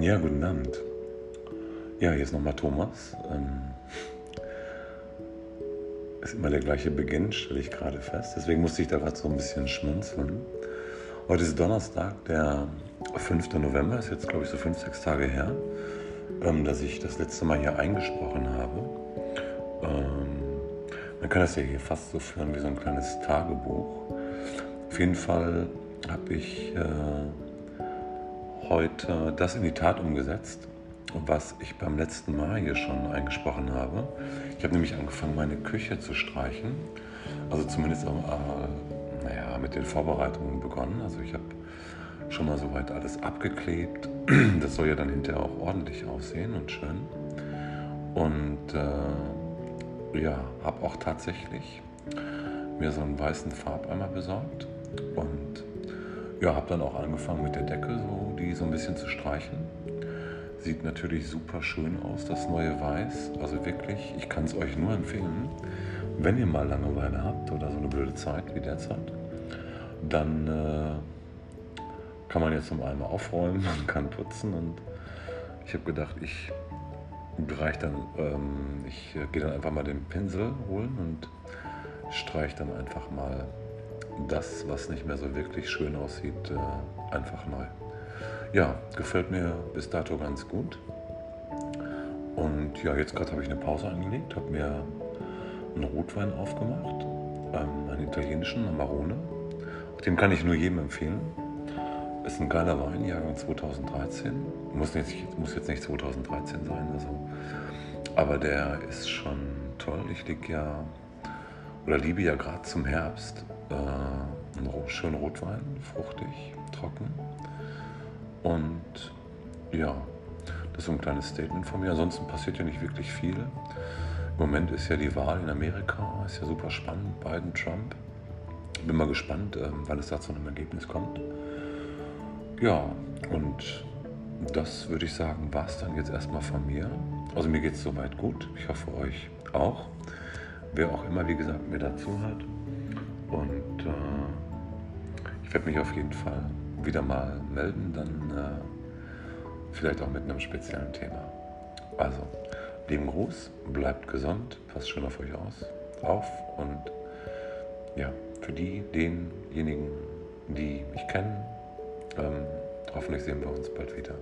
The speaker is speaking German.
Ja, guten Abend. Ja, hier ist nochmal Thomas. Ähm, ist immer der gleiche Beginn, stelle ich gerade fest. Deswegen musste ich da gerade so ein bisschen schmunzeln. Heute ist Donnerstag, der 5. November, ist jetzt glaube ich so fünf, sechs Tage her, ähm, dass ich das letzte Mal hier eingesprochen habe. Ähm, man kann das ja hier fast so führen wie so ein kleines Tagebuch. Auf jeden Fall habe ich äh, heute das in die Tat umgesetzt, was ich beim letzten Mal hier schon eingesprochen habe. Ich habe nämlich angefangen, meine Küche zu streichen. Also zumindest äh, naja, mit den Vorbereitungen begonnen. Also ich habe schon mal soweit alles abgeklebt. Das soll ja dann hinterher auch ordentlich aussehen und schön. Und äh, ja, habe auch tatsächlich mir so einen weißen Farbeimer besorgt und ja, habe dann auch angefangen mit der Decke, so, die so ein bisschen zu streichen. Sieht natürlich super schön aus, das neue Weiß. Also wirklich, ich kann es euch nur empfehlen, wenn ihr mal Langeweile habt oder so eine blöde Zeit wie derzeit, dann äh, kann man jetzt zum einen aufräumen, man kann putzen und ich habe gedacht, ich reiche dann, ähm, ich äh, gehe dann einfach mal den Pinsel holen und streiche dann einfach mal das, was nicht mehr so wirklich schön aussieht, äh, einfach neu. Ja, gefällt mir bis dato ganz gut. Und ja, jetzt gerade habe ich eine Pause angelegt, habe mir einen Rotwein aufgemacht, ähm, einen italienischen Amarone. Den kann ich nur jedem empfehlen. Ist ein geiler Wein, Jahrgang 2013. Muss jetzt, muss jetzt nicht 2013 sein, also, aber der ist schon toll. Ich liege ja oder liebe ja gerade zum Herbst äh, schönen Rotwein, fruchtig, trocken. Und ja, das ist so ein kleines Statement von mir. Ansonsten passiert ja nicht wirklich viel. Im Moment ist ja die Wahl in Amerika, ist ja super spannend, Biden, Trump. Bin mal gespannt, äh, wann es da zu einem Ergebnis kommt. Ja, und das würde ich sagen, war es dann jetzt erstmal von mir. Also mir geht es soweit gut. Ich hoffe euch auch wer auch immer, wie gesagt, mir dazu hat. Und äh, ich werde mich auf jeden Fall wieder mal melden, dann äh, vielleicht auch mit einem speziellen Thema. Also, lieben Gruß, bleibt gesund, passt schön auf euch aus, auf und ja, für die, denjenigen, die mich kennen, ähm, hoffentlich sehen wir uns bald wieder.